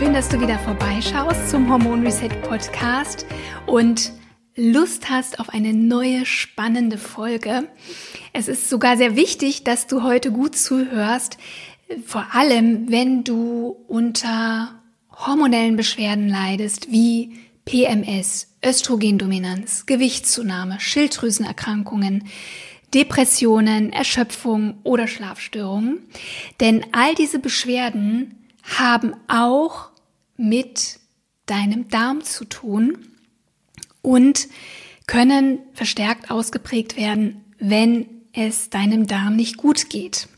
Schön, dass du wieder vorbeischaust zum Hormon Reset Podcast und Lust hast auf eine neue spannende Folge. Es ist sogar sehr wichtig, dass du heute gut zuhörst, vor allem wenn du unter hormonellen Beschwerden leidest, wie PMS, Östrogendominanz, Gewichtszunahme, Schilddrüsenerkrankungen, Depressionen, Erschöpfung oder Schlafstörungen. Denn all diese Beschwerden haben auch mit deinem Darm zu tun und können verstärkt ausgeprägt werden, wenn es deinem Darm nicht gut geht.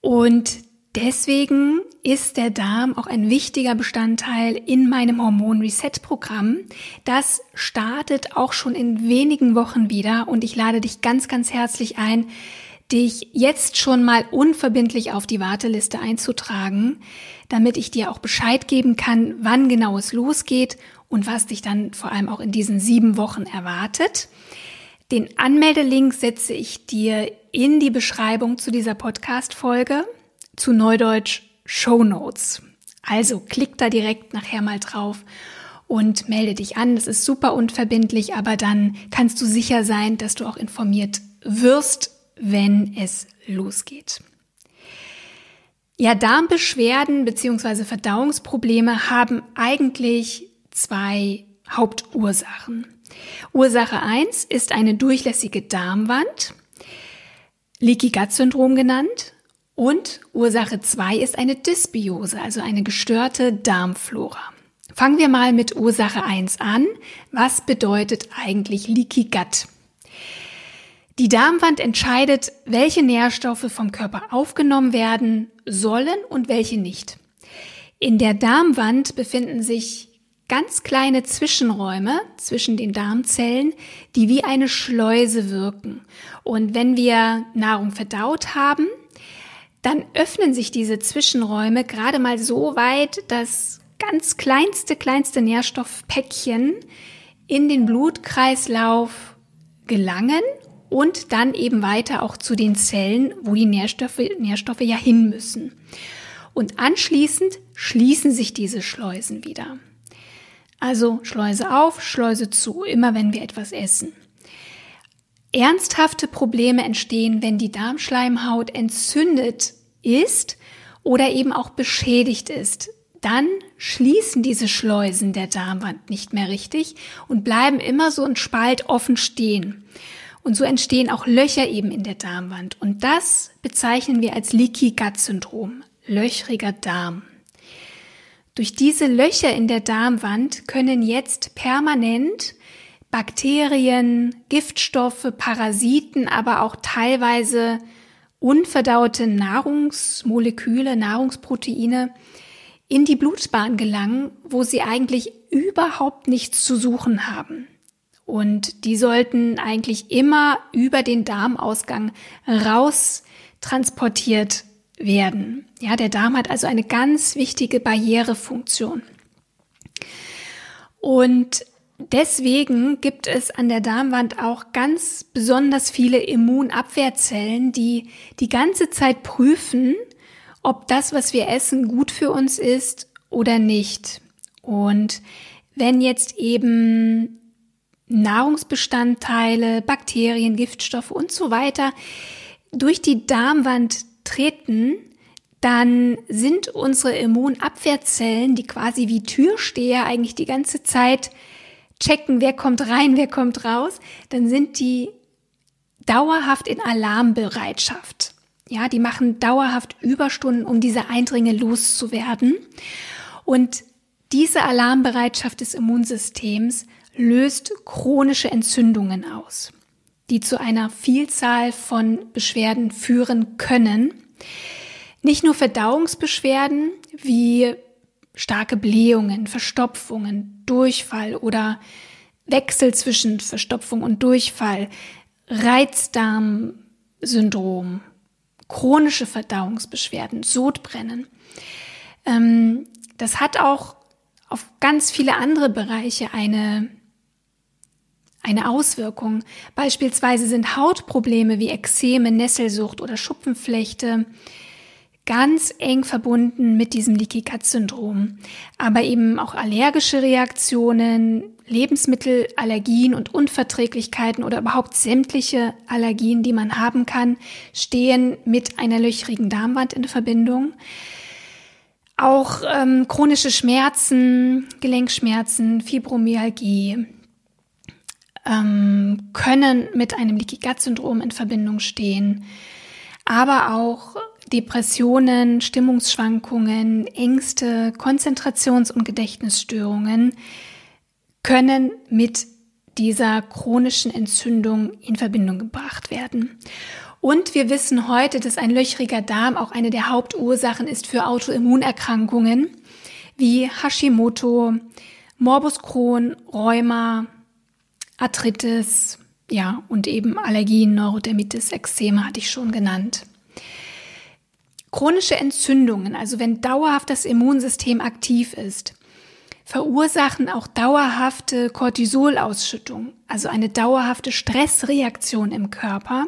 Und deswegen ist der Darm auch ein wichtiger Bestandteil in meinem Hormon Reset Programm. Das startet auch schon in wenigen Wochen wieder und ich lade dich ganz, ganz herzlich ein, dich jetzt schon mal unverbindlich auf die Warteliste einzutragen, damit ich dir auch Bescheid geben kann, wann genau es losgeht und was dich dann vor allem auch in diesen sieben Wochen erwartet. Den Anmeldelink setze ich dir in die Beschreibung zu dieser Podcast-Folge, zu Neudeutsch Show Notes. Also klick da direkt nachher mal drauf und melde dich an. Das ist super unverbindlich, aber dann kannst du sicher sein, dass du auch informiert wirst, wenn es losgeht. Ja, Darmbeschwerden bzw. Verdauungsprobleme haben eigentlich zwei Hauptursachen. Ursache eins ist eine durchlässige Darmwand, Leaky Gut Syndrom genannt, und Ursache zwei ist eine Dysbiose, also eine gestörte Darmflora. Fangen wir mal mit Ursache eins an. Was bedeutet eigentlich Leaky Gut? Die Darmwand entscheidet, welche Nährstoffe vom Körper aufgenommen werden sollen und welche nicht. In der Darmwand befinden sich ganz kleine Zwischenräume zwischen den Darmzellen, die wie eine Schleuse wirken. Und wenn wir Nahrung verdaut haben, dann öffnen sich diese Zwischenräume gerade mal so weit, dass ganz kleinste, kleinste Nährstoffpäckchen in den Blutkreislauf gelangen und dann eben weiter auch zu den Zellen, wo die Nährstoffe, Nährstoffe ja hin müssen. Und anschließend schließen sich diese Schleusen wieder. Also Schleuse auf, Schleuse zu, immer wenn wir etwas essen. Ernsthafte Probleme entstehen, wenn die Darmschleimhaut entzündet ist oder eben auch beschädigt ist. Dann schließen diese Schleusen der Darmwand nicht mehr richtig und bleiben immer so ein Spalt offen stehen. Und so entstehen auch Löcher eben in der Darmwand. Und das bezeichnen wir als Leaky Gut Syndrom, löchriger Darm. Durch diese Löcher in der Darmwand können jetzt permanent Bakterien, Giftstoffe, Parasiten, aber auch teilweise unverdaute Nahrungsmoleküle, Nahrungsproteine in die Blutbahn gelangen, wo sie eigentlich überhaupt nichts zu suchen haben. Und die sollten eigentlich immer über den Darmausgang raus transportiert werden. Ja, der Darm hat also eine ganz wichtige Barrierefunktion. Und deswegen gibt es an der Darmwand auch ganz besonders viele Immunabwehrzellen, die die ganze Zeit prüfen, ob das, was wir essen, gut für uns ist oder nicht. Und wenn jetzt eben Nahrungsbestandteile, Bakterien, Giftstoffe und so weiter durch die Darmwand treten, dann sind unsere Immunabwehrzellen, die quasi wie Türsteher eigentlich die ganze Zeit checken, wer kommt rein, wer kommt raus, dann sind die dauerhaft in Alarmbereitschaft. Ja, die machen dauerhaft Überstunden, um diese Eindringe loszuwerden. Und diese Alarmbereitschaft des Immunsystems löst chronische Entzündungen aus, die zu einer Vielzahl von Beschwerden führen können. Nicht nur Verdauungsbeschwerden wie starke Blähungen, Verstopfungen, Durchfall oder Wechsel zwischen Verstopfung und Durchfall, Reizdarmsyndrom, chronische Verdauungsbeschwerden, Sodbrennen. Ähm, das hat auch auf ganz viele andere Bereiche eine, eine Auswirkung. Beispielsweise sind Hautprobleme wie Ekzeme, Nesselsucht oder Schuppenflechte ganz eng verbunden mit diesem Leaky Gut Syndrom. Aber eben auch allergische Reaktionen, Lebensmittelallergien und Unverträglichkeiten oder überhaupt sämtliche Allergien, die man haben kann, stehen mit einer löchrigen Darmwand in Verbindung. Auch ähm, chronische Schmerzen, Gelenkschmerzen, Fibromyalgie ähm, können mit einem Leaky Gut Syndrom in Verbindung stehen. Aber auch Depressionen, Stimmungsschwankungen, Ängste, Konzentrations- und Gedächtnisstörungen können mit dieser chronischen Entzündung in Verbindung gebracht werden. Und wir wissen heute, dass ein löchriger Darm auch eine der Hauptursachen ist für Autoimmunerkrankungen wie Hashimoto, Morbus Crohn, Rheuma, Arthritis, ja, und eben Allergien, Neurodermitis, Ekzeme hatte ich schon genannt. Chronische Entzündungen, also wenn dauerhaft das Immunsystem aktiv ist, verursachen auch dauerhafte Cortisolausschüttung, also eine dauerhafte Stressreaktion im Körper,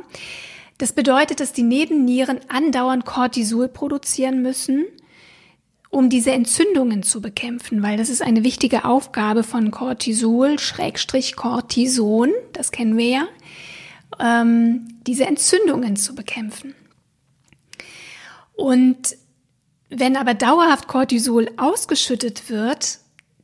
das bedeutet, dass die Nebennieren andauernd Cortisol produzieren müssen, um diese Entzündungen zu bekämpfen, weil das ist eine wichtige Aufgabe von Cortisol, Schrägstrich Cortison, das kennen wir ja, ähm, diese Entzündungen zu bekämpfen. Und wenn aber dauerhaft Cortisol ausgeschüttet wird,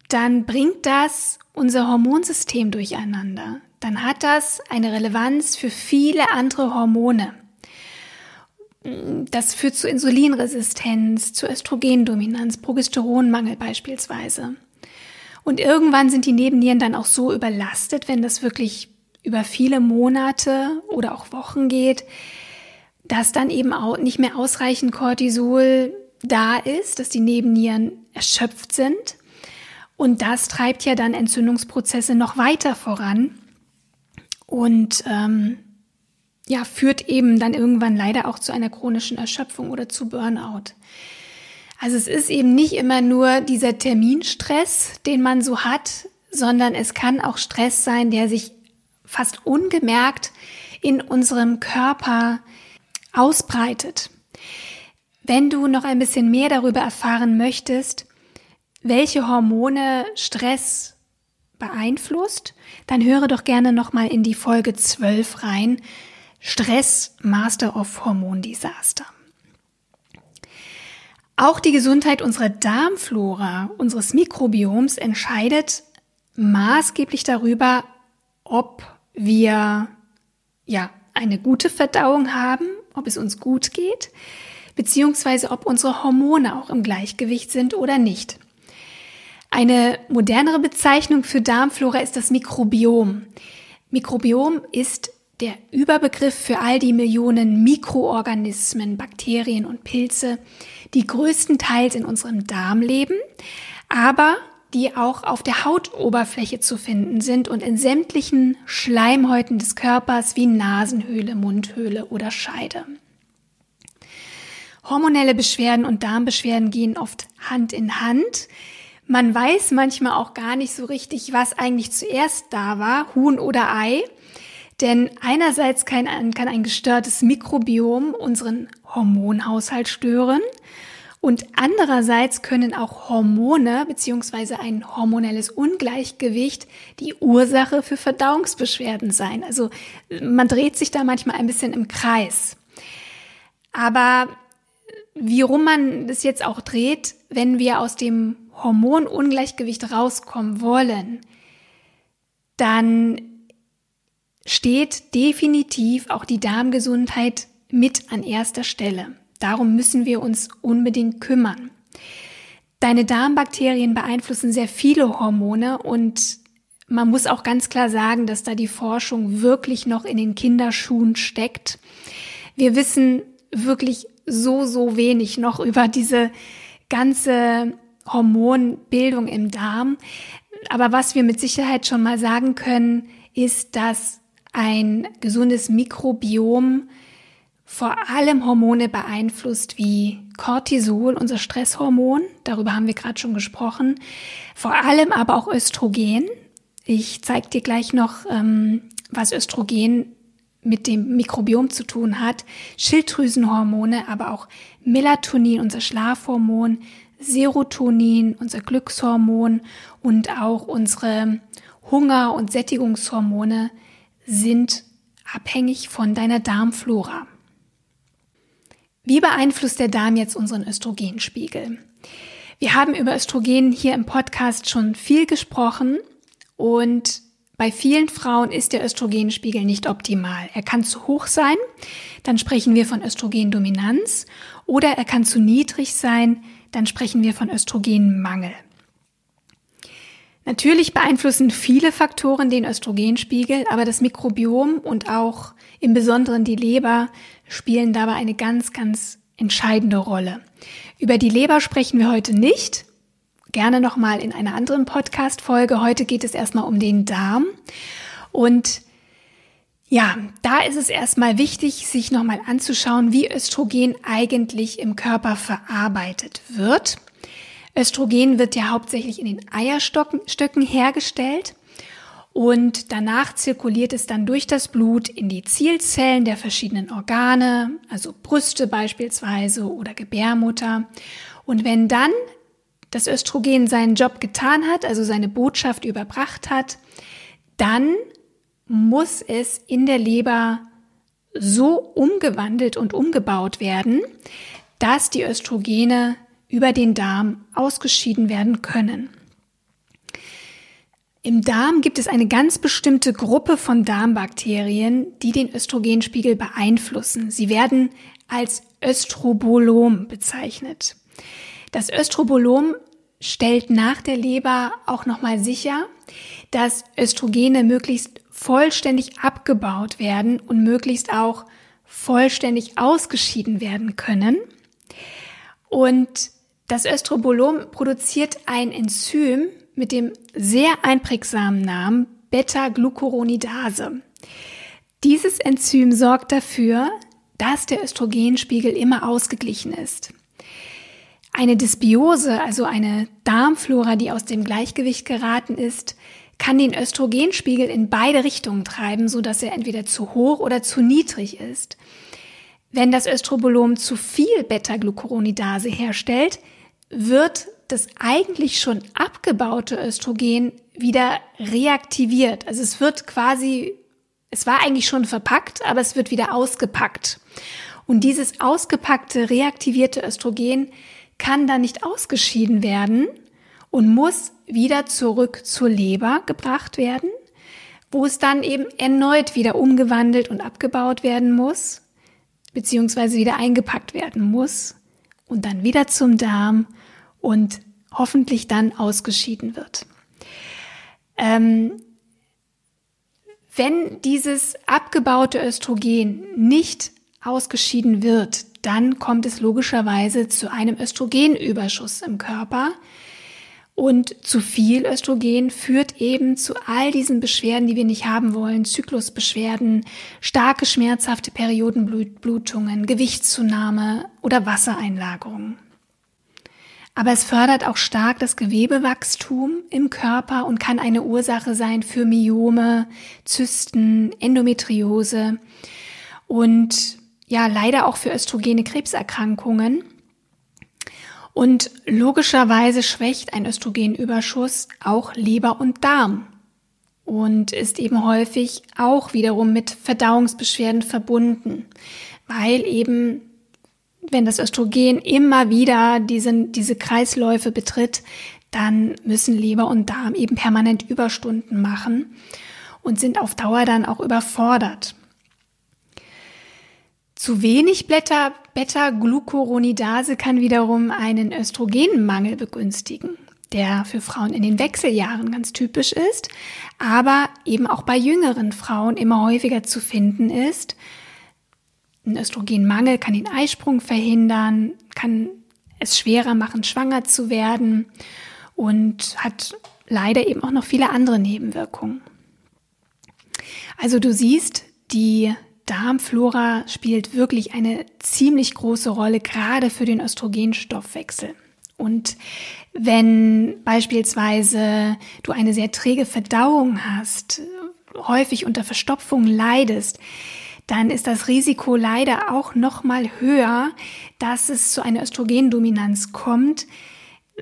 dann bringt das unser Hormonsystem durcheinander dann hat das eine Relevanz für viele andere Hormone. Das führt zu Insulinresistenz, zu Östrogendominanz, Progesteronmangel beispielsweise. Und irgendwann sind die Nebennieren dann auch so überlastet, wenn das wirklich über viele Monate oder auch Wochen geht, dass dann eben auch nicht mehr ausreichend Cortisol da ist, dass die Nebennieren erschöpft sind. Und das treibt ja dann Entzündungsprozesse noch weiter voran und ähm, ja, führt eben dann irgendwann leider auch zu einer chronischen Erschöpfung oder zu Burnout. Also es ist eben nicht immer nur dieser Terminstress, den man so hat, sondern es kann auch Stress sein, der sich fast ungemerkt in unserem Körper ausbreitet. Wenn du noch ein bisschen mehr darüber erfahren möchtest, welche Hormone Stress beeinflusst, dann höre doch gerne nochmal in die Folge 12 rein. Stress Master of Hormon Disaster. Auch die Gesundheit unserer Darmflora, unseres Mikrobioms entscheidet maßgeblich darüber, ob wir ja eine gute Verdauung haben, ob es uns gut geht, beziehungsweise ob unsere Hormone auch im Gleichgewicht sind oder nicht. Eine modernere Bezeichnung für Darmflora ist das Mikrobiom. Mikrobiom ist der Überbegriff für all die Millionen Mikroorganismen, Bakterien und Pilze, die größtenteils in unserem Darm leben, aber die auch auf der Hautoberfläche zu finden sind und in sämtlichen Schleimhäuten des Körpers wie Nasenhöhle, Mundhöhle oder Scheide. Hormonelle Beschwerden und Darmbeschwerden gehen oft Hand in Hand. Man weiß manchmal auch gar nicht so richtig, was eigentlich zuerst da war, Huhn oder Ei. Denn einerseits kann ein, kann ein gestörtes Mikrobiom unseren Hormonhaushalt stören und andererseits können auch Hormone bzw. ein hormonelles Ungleichgewicht die Ursache für Verdauungsbeschwerden sein. Also man dreht sich da manchmal ein bisschen im Kreis. Aber wie rum man das jetzt auch dreht, wenn wir aus dem Hormonungleichgewicht rauskommen wollen, dann steht definitiv auch die Darmgesundheit mit an erster Stelle. Darum müssen wir uns unbedingt kümmern. Deine Darmbakterien beeinflussen sehr viele Hormone und man muss auch ganz klar sagen, dass da die Forschung wirklich noch in den Kinderschuhen steckt. Wir wissen wirklich so, so wenig noch über diese ganze Hormonbildung im Darm. Aber was wir mit Sicherheit schon mal sagen können, ist, dass ein gesundes Mikrobiom vor allem Hormone beeinflusst wie Cortisol, unser Stresshormon, darüber haben wir gerade schon gesprochen, vor allem aber auch Östrogen. Ich zeige dir gleich noch, ähm, was Östrogen mit dem Mikrobiom zu tun hat, Schilddrüsenhormone, aber auch Melatonin, unser Schlafhormon, Serotonin, unser Glückshormon und auch unsere Hunger- und Sättigungshormone sind abhängig von deiner Darmflora. Wie beeinflusst der Darm jetzt unseren Östrogenspiegel? Wir haben über Östrogen hier im Podcast schon viel gesprochen und bei vielen Frauen ist der Östrogenspiegel nicht optimal. Er kann zu hoch sein, dann sprechen wir von Östrogendominanz, oder er kann zu niedrig sein, dann sprechen wir von Östrogenmangel. Natürlich beeinflussen viele Faktoren den Östrogenspiegel, aber das Mikrobiom und auch im Besonderen die Leber spielen dabei eine ganz, ganz entscheidende Rolle. Über die Leber sprechen wir heute nicht. Gerne nochmal in einer anderen Podcast-Folge. Heute geht es erstmal um den Darm. Und ja, da ist es erstmal wichtig, sich nochmal anzuschauen, wie Östrogen eigentlich im Körper verarbeitet wird. Östrogen wird ja hauptsächlich in den Eierstöcken hergestellt. Und danach zirkuliert es dann durch das Blut in die Zielzellen der verschiedenen Organe, also Brüste beispielsweise oder Gebärmutter. Und wenn dann das Östrogen seinen Job getan hat, also seine Botschaft überbracht hat, dann muss es in der Leber so umgewandelt und umgebaut werden, dass die Östrogene über den Darm ausgeschieden werden können. Im Darm gibt es eine ganz bestimmte Gruppe von Darmbakterien, die den Östrogenspiegel beeinflussen. Sie werden als Östrobolom bezeichnet. Das Östrobolom stellt nach der Leber auch nochmal sicher, dass Östrogene möglichst vollständig abgebaut werden und möglichst auch vollständig ausgeschieden werden können. Und das Östrobolom produziert ein Enzym, mit dem sehr einprägsamen Namen Beta-Glucuronidase. Dieses Enzym sorgt dafür, dass der Östrogenspiegel immer ausgeglichen ist. Eine Dysbiose, also eine Darmflora, die aus dem Gleichgewicht geraten ist, kann den Östrogenspiegel in beide Richtungen treiben, so dass er entweder zu hoch oder zu niedrig ist. Wenn das Östrobolom zu viel Beta-Glucuronidase herstellt, wird das eigentlich schon abgebaute Östrogen wieder reaktiviert. Also es wird quasi, es war eigentlich schon verpackt, aber es wird wieder ausgepackt. Und dieses ausgepackte, reaktivierte Östrogen kann dann nicht ausgeschieden werden und muss wieder zurück zur Leber gebracht werden, wo es dann eben erneut wieder umgewandelt und abgebaut werden muss, beziehungsweise wieder eingepackt werden muss und dann wieder zum Darm und hoffentlich dann ausgeschieden wird. Ähm, wenn dieses abgebaute Östrogen nicht ausgeschieden wird, dann kommt es logischerweise zu einem Östrogenüberschuss im Körper. Und zu viel Östrogen führt eben zu all diesen Beschwerden, die wir nicht haben wollen. Zyklusbeschwerden, starke schmerzhafte Periodenblutungen, Gewichtszunahme oder Wassereinlagerung. Aber es fördert auch stark das Gewebewachstum im Körper und kann eine Ursache sein für Myome, Zysten, Endometriose und ja, leider auch für östrogene Krebserkrankungen. Und logischerweise schwächt ein Östrogenüberschuss auch Leber und Darm und ist eben häufig auch wiederum mit Verdauungsbeschwerden verbunden, weil eben wenn das Östrogen immer wieder diese, diese Kreisläufe betritt, dann müssen Leber und Darm eben permanent Überstunden machen und sind auf Dauer dann auch überfordert. Zu wenig Beta-Glucuronidase kann wiederum einen Östrogenmangel begünstigen, der für Frauen in den Wechseljahren ganz typisch ist, aber eben auch bei jüngeren Frauen immer häufiger zu finden ist ein Östrogenmangel kann den Eisprung verhindern, kann es schwerer machen, schwanger zu werden und hat leider eben auch noch viele andere Nebenwirkungen. Also du siehst, die Darmflora spielt wirklich eine ziemlich große Rolle, gerade für den Östrogenstoffwechsel. Und wenn beispielsweise du eine sehr träge Verdauung hast, häufig unter Verstopfung leidest, dann ist das Risiko leider auch noch mal höher, dass es zu einer Östrogendominanz kommt,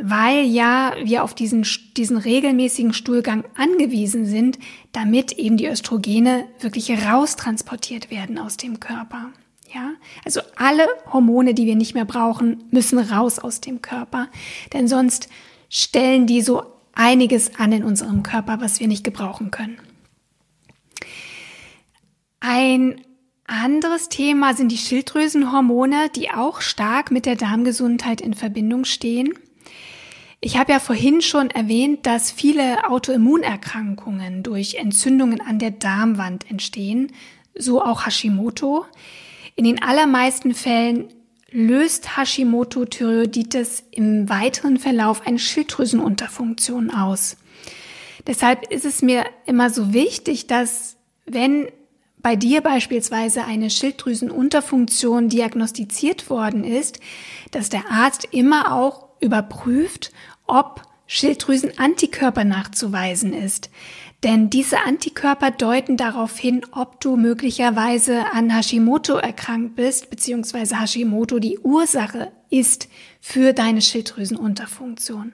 weil ja wir auf diesen, diesen regelmäßigen Stuhlgang angewiesen sind, damit eben die Östrogene wirklich raustransportiert werden aus dem Körper. Ja, also alle Hormone, die wir nicht mehr brauchen, müssen raus aus dem Körper, denn sonst stellen die so einiges an in unserem Körper, was wir nicht gebrauchen können. Ein anderes Thema sind die Schilddrüsenhormone, die auch stark mit der Darmgesundheit in Verbindung stehen. Ich habe ja vorhin schon erwähnt, dass viele Autoimmunerkrankungen durch Entzündungen an der Darmwand entstehen, so auch Hashimoto. In den allermeisten Fällen löst Hashimoto-Thyreoiditis im weiteren Verlauf eine Schilddrüsenunterfunktion aus. Deshalb ist es mir immer so wichtig, dass wenn bei dir beispielsweise eine Schilddrüsenunterfunktion diagnostiziert worden ist, dass der Arzt immer auch überprüft, ob Schilddrüsenantikörper nachzuweisen ist. Denn diese Antikörper deuten darauf hin, ob du möglicherweise an Hashimoto erkrankt bist, beziehungsweise Hashimoto die Ursache ist für deine Schilddrüsenunterfunktion.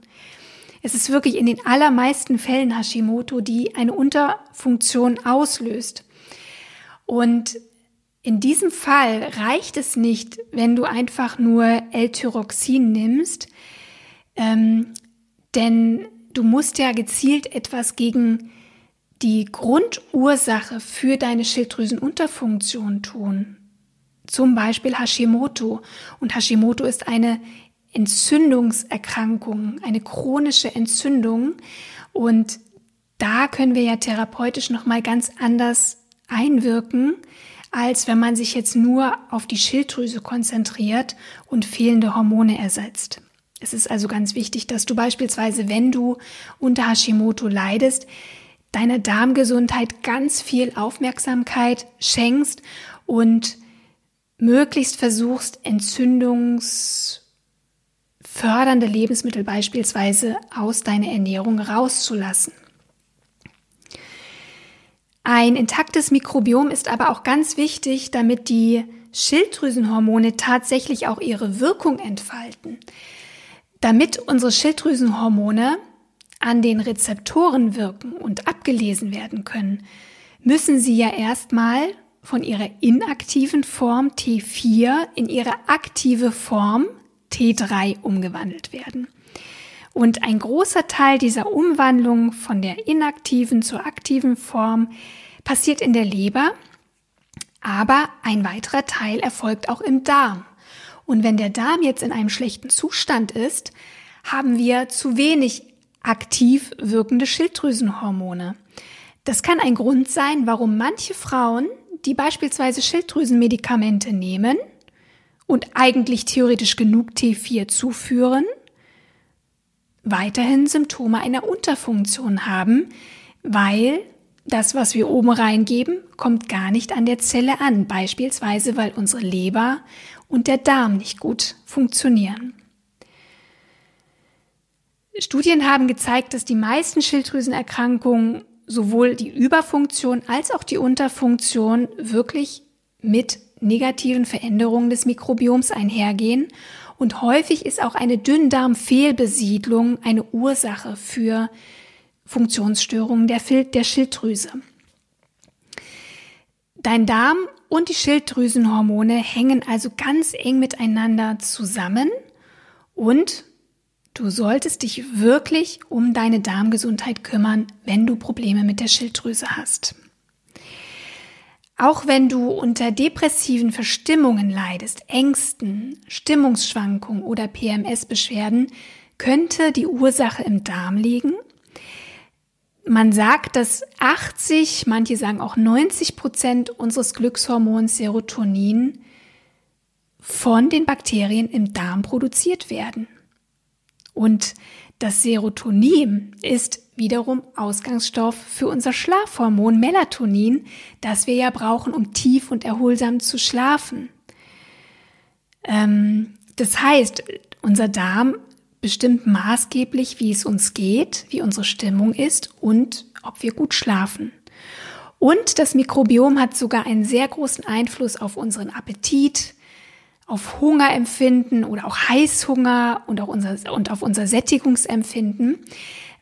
Es ist wirklich in den allermeisten Fällen Hashimoto, die eine Unterfunktion auslöst. Und in diesem Fall reicht es nicht, wenn du einfach nur L-Tyroxin nimmst, ähm, denn du musst ja gezielt etwas gegen die Grundursache für deine Schilddrüsenunterfunktion tun. Zum Beispiel Hashimoto. Und Hashimoto ist eine Entzündungserkrankung, eine chronische Entzündung. Und da können wir ja therapeutisch nochmal ganz anders einwirken, als wenn man sich jetzt nur auf die Schilddrüse konzentriert und fehlende Hormone ersetzt. Es ist also ganz wichtig, dass du beispielsweise, wenn du unter Hashimoto leidest, deiner Darmgesundheit ganz viel Aufmerksamkeit schenkst und möglichst versuchst, entzündungsfördernde Lebensmittel beispielsweise aus deiner Ernährung rauszulassen. Ein intaktes Mikrobiom ist aber auch ganz wichtig, damit die Schilddrüsenhormone tatsächlich auch ihre Wirkung entfalten. Damit unsere Schilddrüsenhormone an den Rezeptoren wirken und abgelesen werden können, müssen sie ja erstmal von ihrer inaktiven Form T4 in ihre aktive Form T3 umgewandelt werden. Und ein großer Teil dieser Umwandlung von der inaktiven zur aktiven Form passiert in der Leber, aber ein weiterer Teil erfolgt auch im Darm. Und wenn der Darm jetzt in einem schlechten Zustand ist, haben wir zu wenig aktiv wirkende Schilddrüsenhormone. Das kann ein Grund sein, warum manche Frauen, die beispielsweise Schilddrüsenmedikamente nehmen und eigentlich theoretisch genug T4 zuführen, weiterhin Symptome einer Unterfunktion haben, weil das, was wir oben reingeben, kommt gar nicht an der Zelle an, beispielsweise weil unsere Leber und der Darm nicht gut funktionieren. Studien haben gezeigt, dass die meisten Schilddrüsenerkrankungen sowohl die Überfunktion als auch die Unterfunktion wirklich mit negativen Veränderungen des Mikrobioms einhergehen und häufig ist auch eine Dünndarmfehlbesiedlung eine Ursache für Funktionsstörungen der, der Schilddrüse. Dein Darm und die Schilddrüsenhormone hängen also ganz eng miteinander zusammen und Du solltest dich wirklich um deine Darmgesundheit kümmern, wenn du Probleme mit der Schilddrüse hast. Auch wenn du unter depressiven Verstimmungen leidest, Ängsten, Stimmungsschwankungen oder PMS-Beschwerden, könnte die Ursache im Darm liegen. Man sagt, dass 80, manche sagen auch 90 Prozent unseres Glückshormons Serotonin von den Bakterien im Darm produziert werden. Und das Serotonin ist wiederum Ausgangsstoff für unser Schlafhormon Melatonin, das wir ja brauchen, um tief und erholsam zu schlafen. Ähm, das heißt, unser Darm bestimmt maßgeblich, wie es uns geht, wie unsere Stimmung ist und ob wir gut schlafen. Und das Mikrobiom hat sogar einen sehr großen Einfluss auf unseren Appetit, auf Hungerempfinden oder auch Heißhunger und, auch unser, und auf unser Sättigungsempfinden,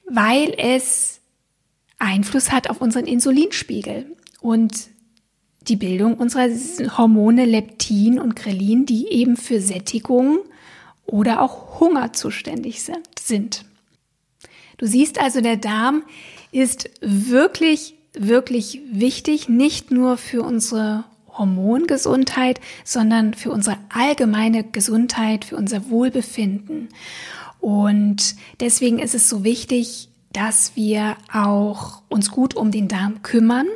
weil es Einfluss hat auf unseren Insulinspiegel und die Bildung unserer Hormone Leptin und Grelin, die eben für Sättigung oder auch Hunger zuständig sind. Du siehst also, der Darm ist wirklich, wirklich wichtig, nicht nur für unsere Hormongesundheit, sondern für unsere allgemeine Gesundheit, für unser Wohlbefinden. Und deswegen ist es so wichtig, dass wir auch uns gut um den Darm kümmern.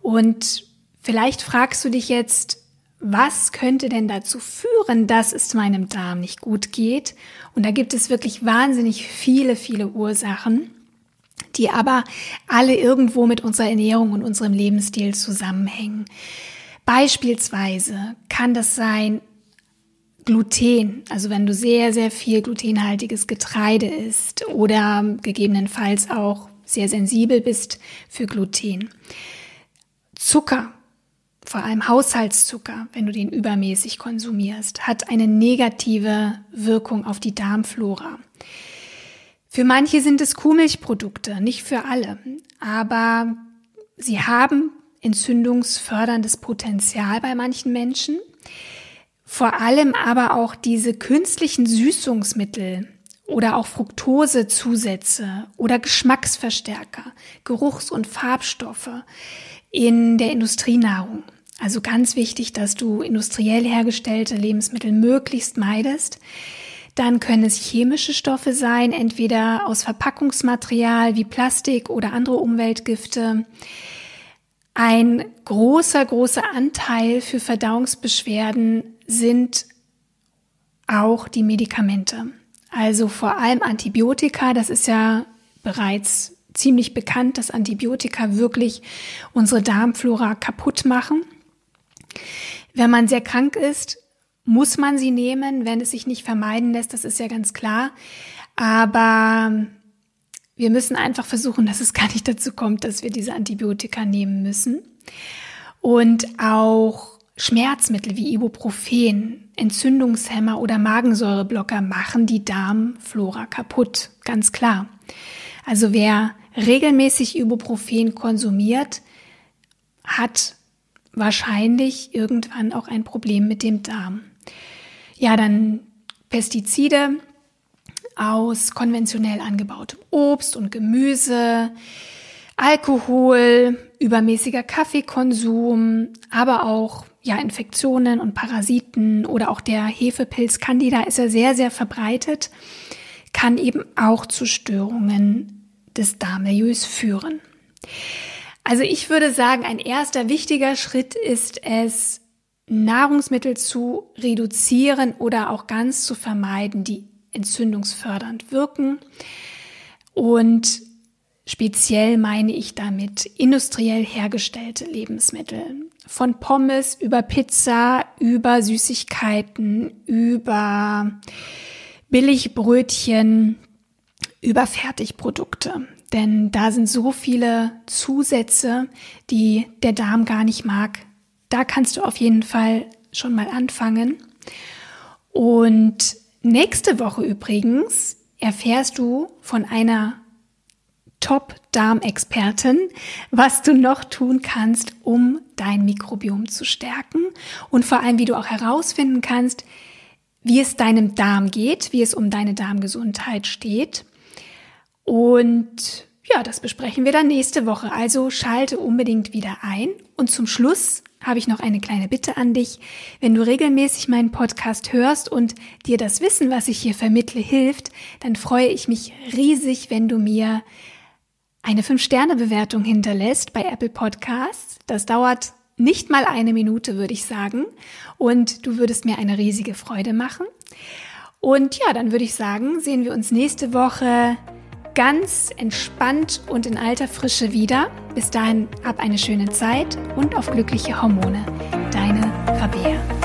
Und vielleicht fragst du dich jetzt, was könnte denn dazu führen, dass es meinem Darm nicht gut geht? Und da gibt es wirklich wahnsinnig viele, viele Ursachen, die aber alle irgendwo mit unserer Ernährung und unserem Lebensstil zusammenhängen. Beispielsweise kann das sein Gluten, also wenn du sehr, sehr viel glutenhaltiges Getreide isst oder gegebenenfalls auch sehr sensibel bist für Gluten. Zucker, vor allem Haushaltszucker, wenn du den übermäßig konsumierst, hat eine negative Wirkung auf die Darmflora. Für manche sind es Kuhmilchprodukte, nicht für alle, aber sie haben entzündungsförderndes Potenzial bei manchen Menschen. Vor allem aber auch diese künstlichen Süßungsmittel oder auch Fructosezusätze oder Geschmacksverstärker, Geruchs- und Farbstoffe in der Industrienahrung. Also ganz wichtig, dass du industriell hergestellte Lebensmittel möglichst meidest. Dann können es chemische Stoffe sein, entweder aus Verpackungsmaterial wie Plastik oder andere Umweltgifte. Ein großer, großer Anteil für Verdauungsbeschwerden sind auch die Medikamente. Also vor allem Antibiotika, das ist ja bereits ziemlich bekannt, dass Antibiotika wirklich unsere Darmflora kaputt machen. Wenn man sehr krank ist, muss man sie nehmen, wenn es sich nicht vermeiden lässt, das ist ja ganz klar. Aber wir müssen einfach versuchen, dass es gar nicht dazu kommt, dass wir diese Antibiotika nehmen müssen. Und auch Schmerzmittel wie Ibuprofen, Entzündungshemmer oder Magensäureblocker machen die Darmflora kaputt, ganz klar. Also wer regelmäßig Ibuprofen konsumiert, hat wahrscheinlich irgendwann auch ein Problem mit dem Darm. Ja, dann Pestizide, aus konventionell angebautem Obst und Gemüse, Alkohol, übermäßiger Kaffeekonsum, aber auch ja Infektionen und Parasiten oder auch der Hefepilz Candida ist ja sehr sehr verbreitet, kann eben auch zu Störungen des Darmmilieus führen. Also ich würde sagen, ein erster wichtiger Schritt ist es, Nahrungsmittel zu reduzieren oder auch ganz zu vermeiden, die entzündungsfördernd wirken. Und speziell meine ich damit industriell hergestellte Lebensmittel. Von Pommes über Pizza, über Süßigkeiten, über Billigbrötchen, über Fertigprodukte. Denn da sind so viele Zusätze, die der Darm gar nicht mag. Da kannst du auf jeden Fall schon mal anfangen. Und Nächste Woche übrigens erfährst du von einer Top-Darm-Expertin, was du noch tun kannst, um dein Mikrobiom zu stärken und vor allem, wie du auch herausfinden kannst, wie es deinem Darm geht, wie es um deine Darmgesundheit steht. Und ja, das besprechen wir dann nächste Woche. Also schalte unbedingt wieder ein. Und zum Schluss habe ich noch eine kleine Bitte an dich. Wenn du regelmäßig meinen Podcast hörst und dir das Wissen, was ich hier vermittle, hilft, dann freue ich mich riesig, wenn du mir eine 5-Sterne-Bewertung hinterlässt bei Apple Podcasts. Das dauert nicht mal eine Minute, würde ich sagen. Und du würdest mir eine riesige Freude machen. Und ja, dann würde ich sagen, sehen wir uns nächste Woche ganz entspannt und in alter Frische wieder. Bis dahin, hab eine schöne Zeit und auf glückliche Hormone. Deine Rabea.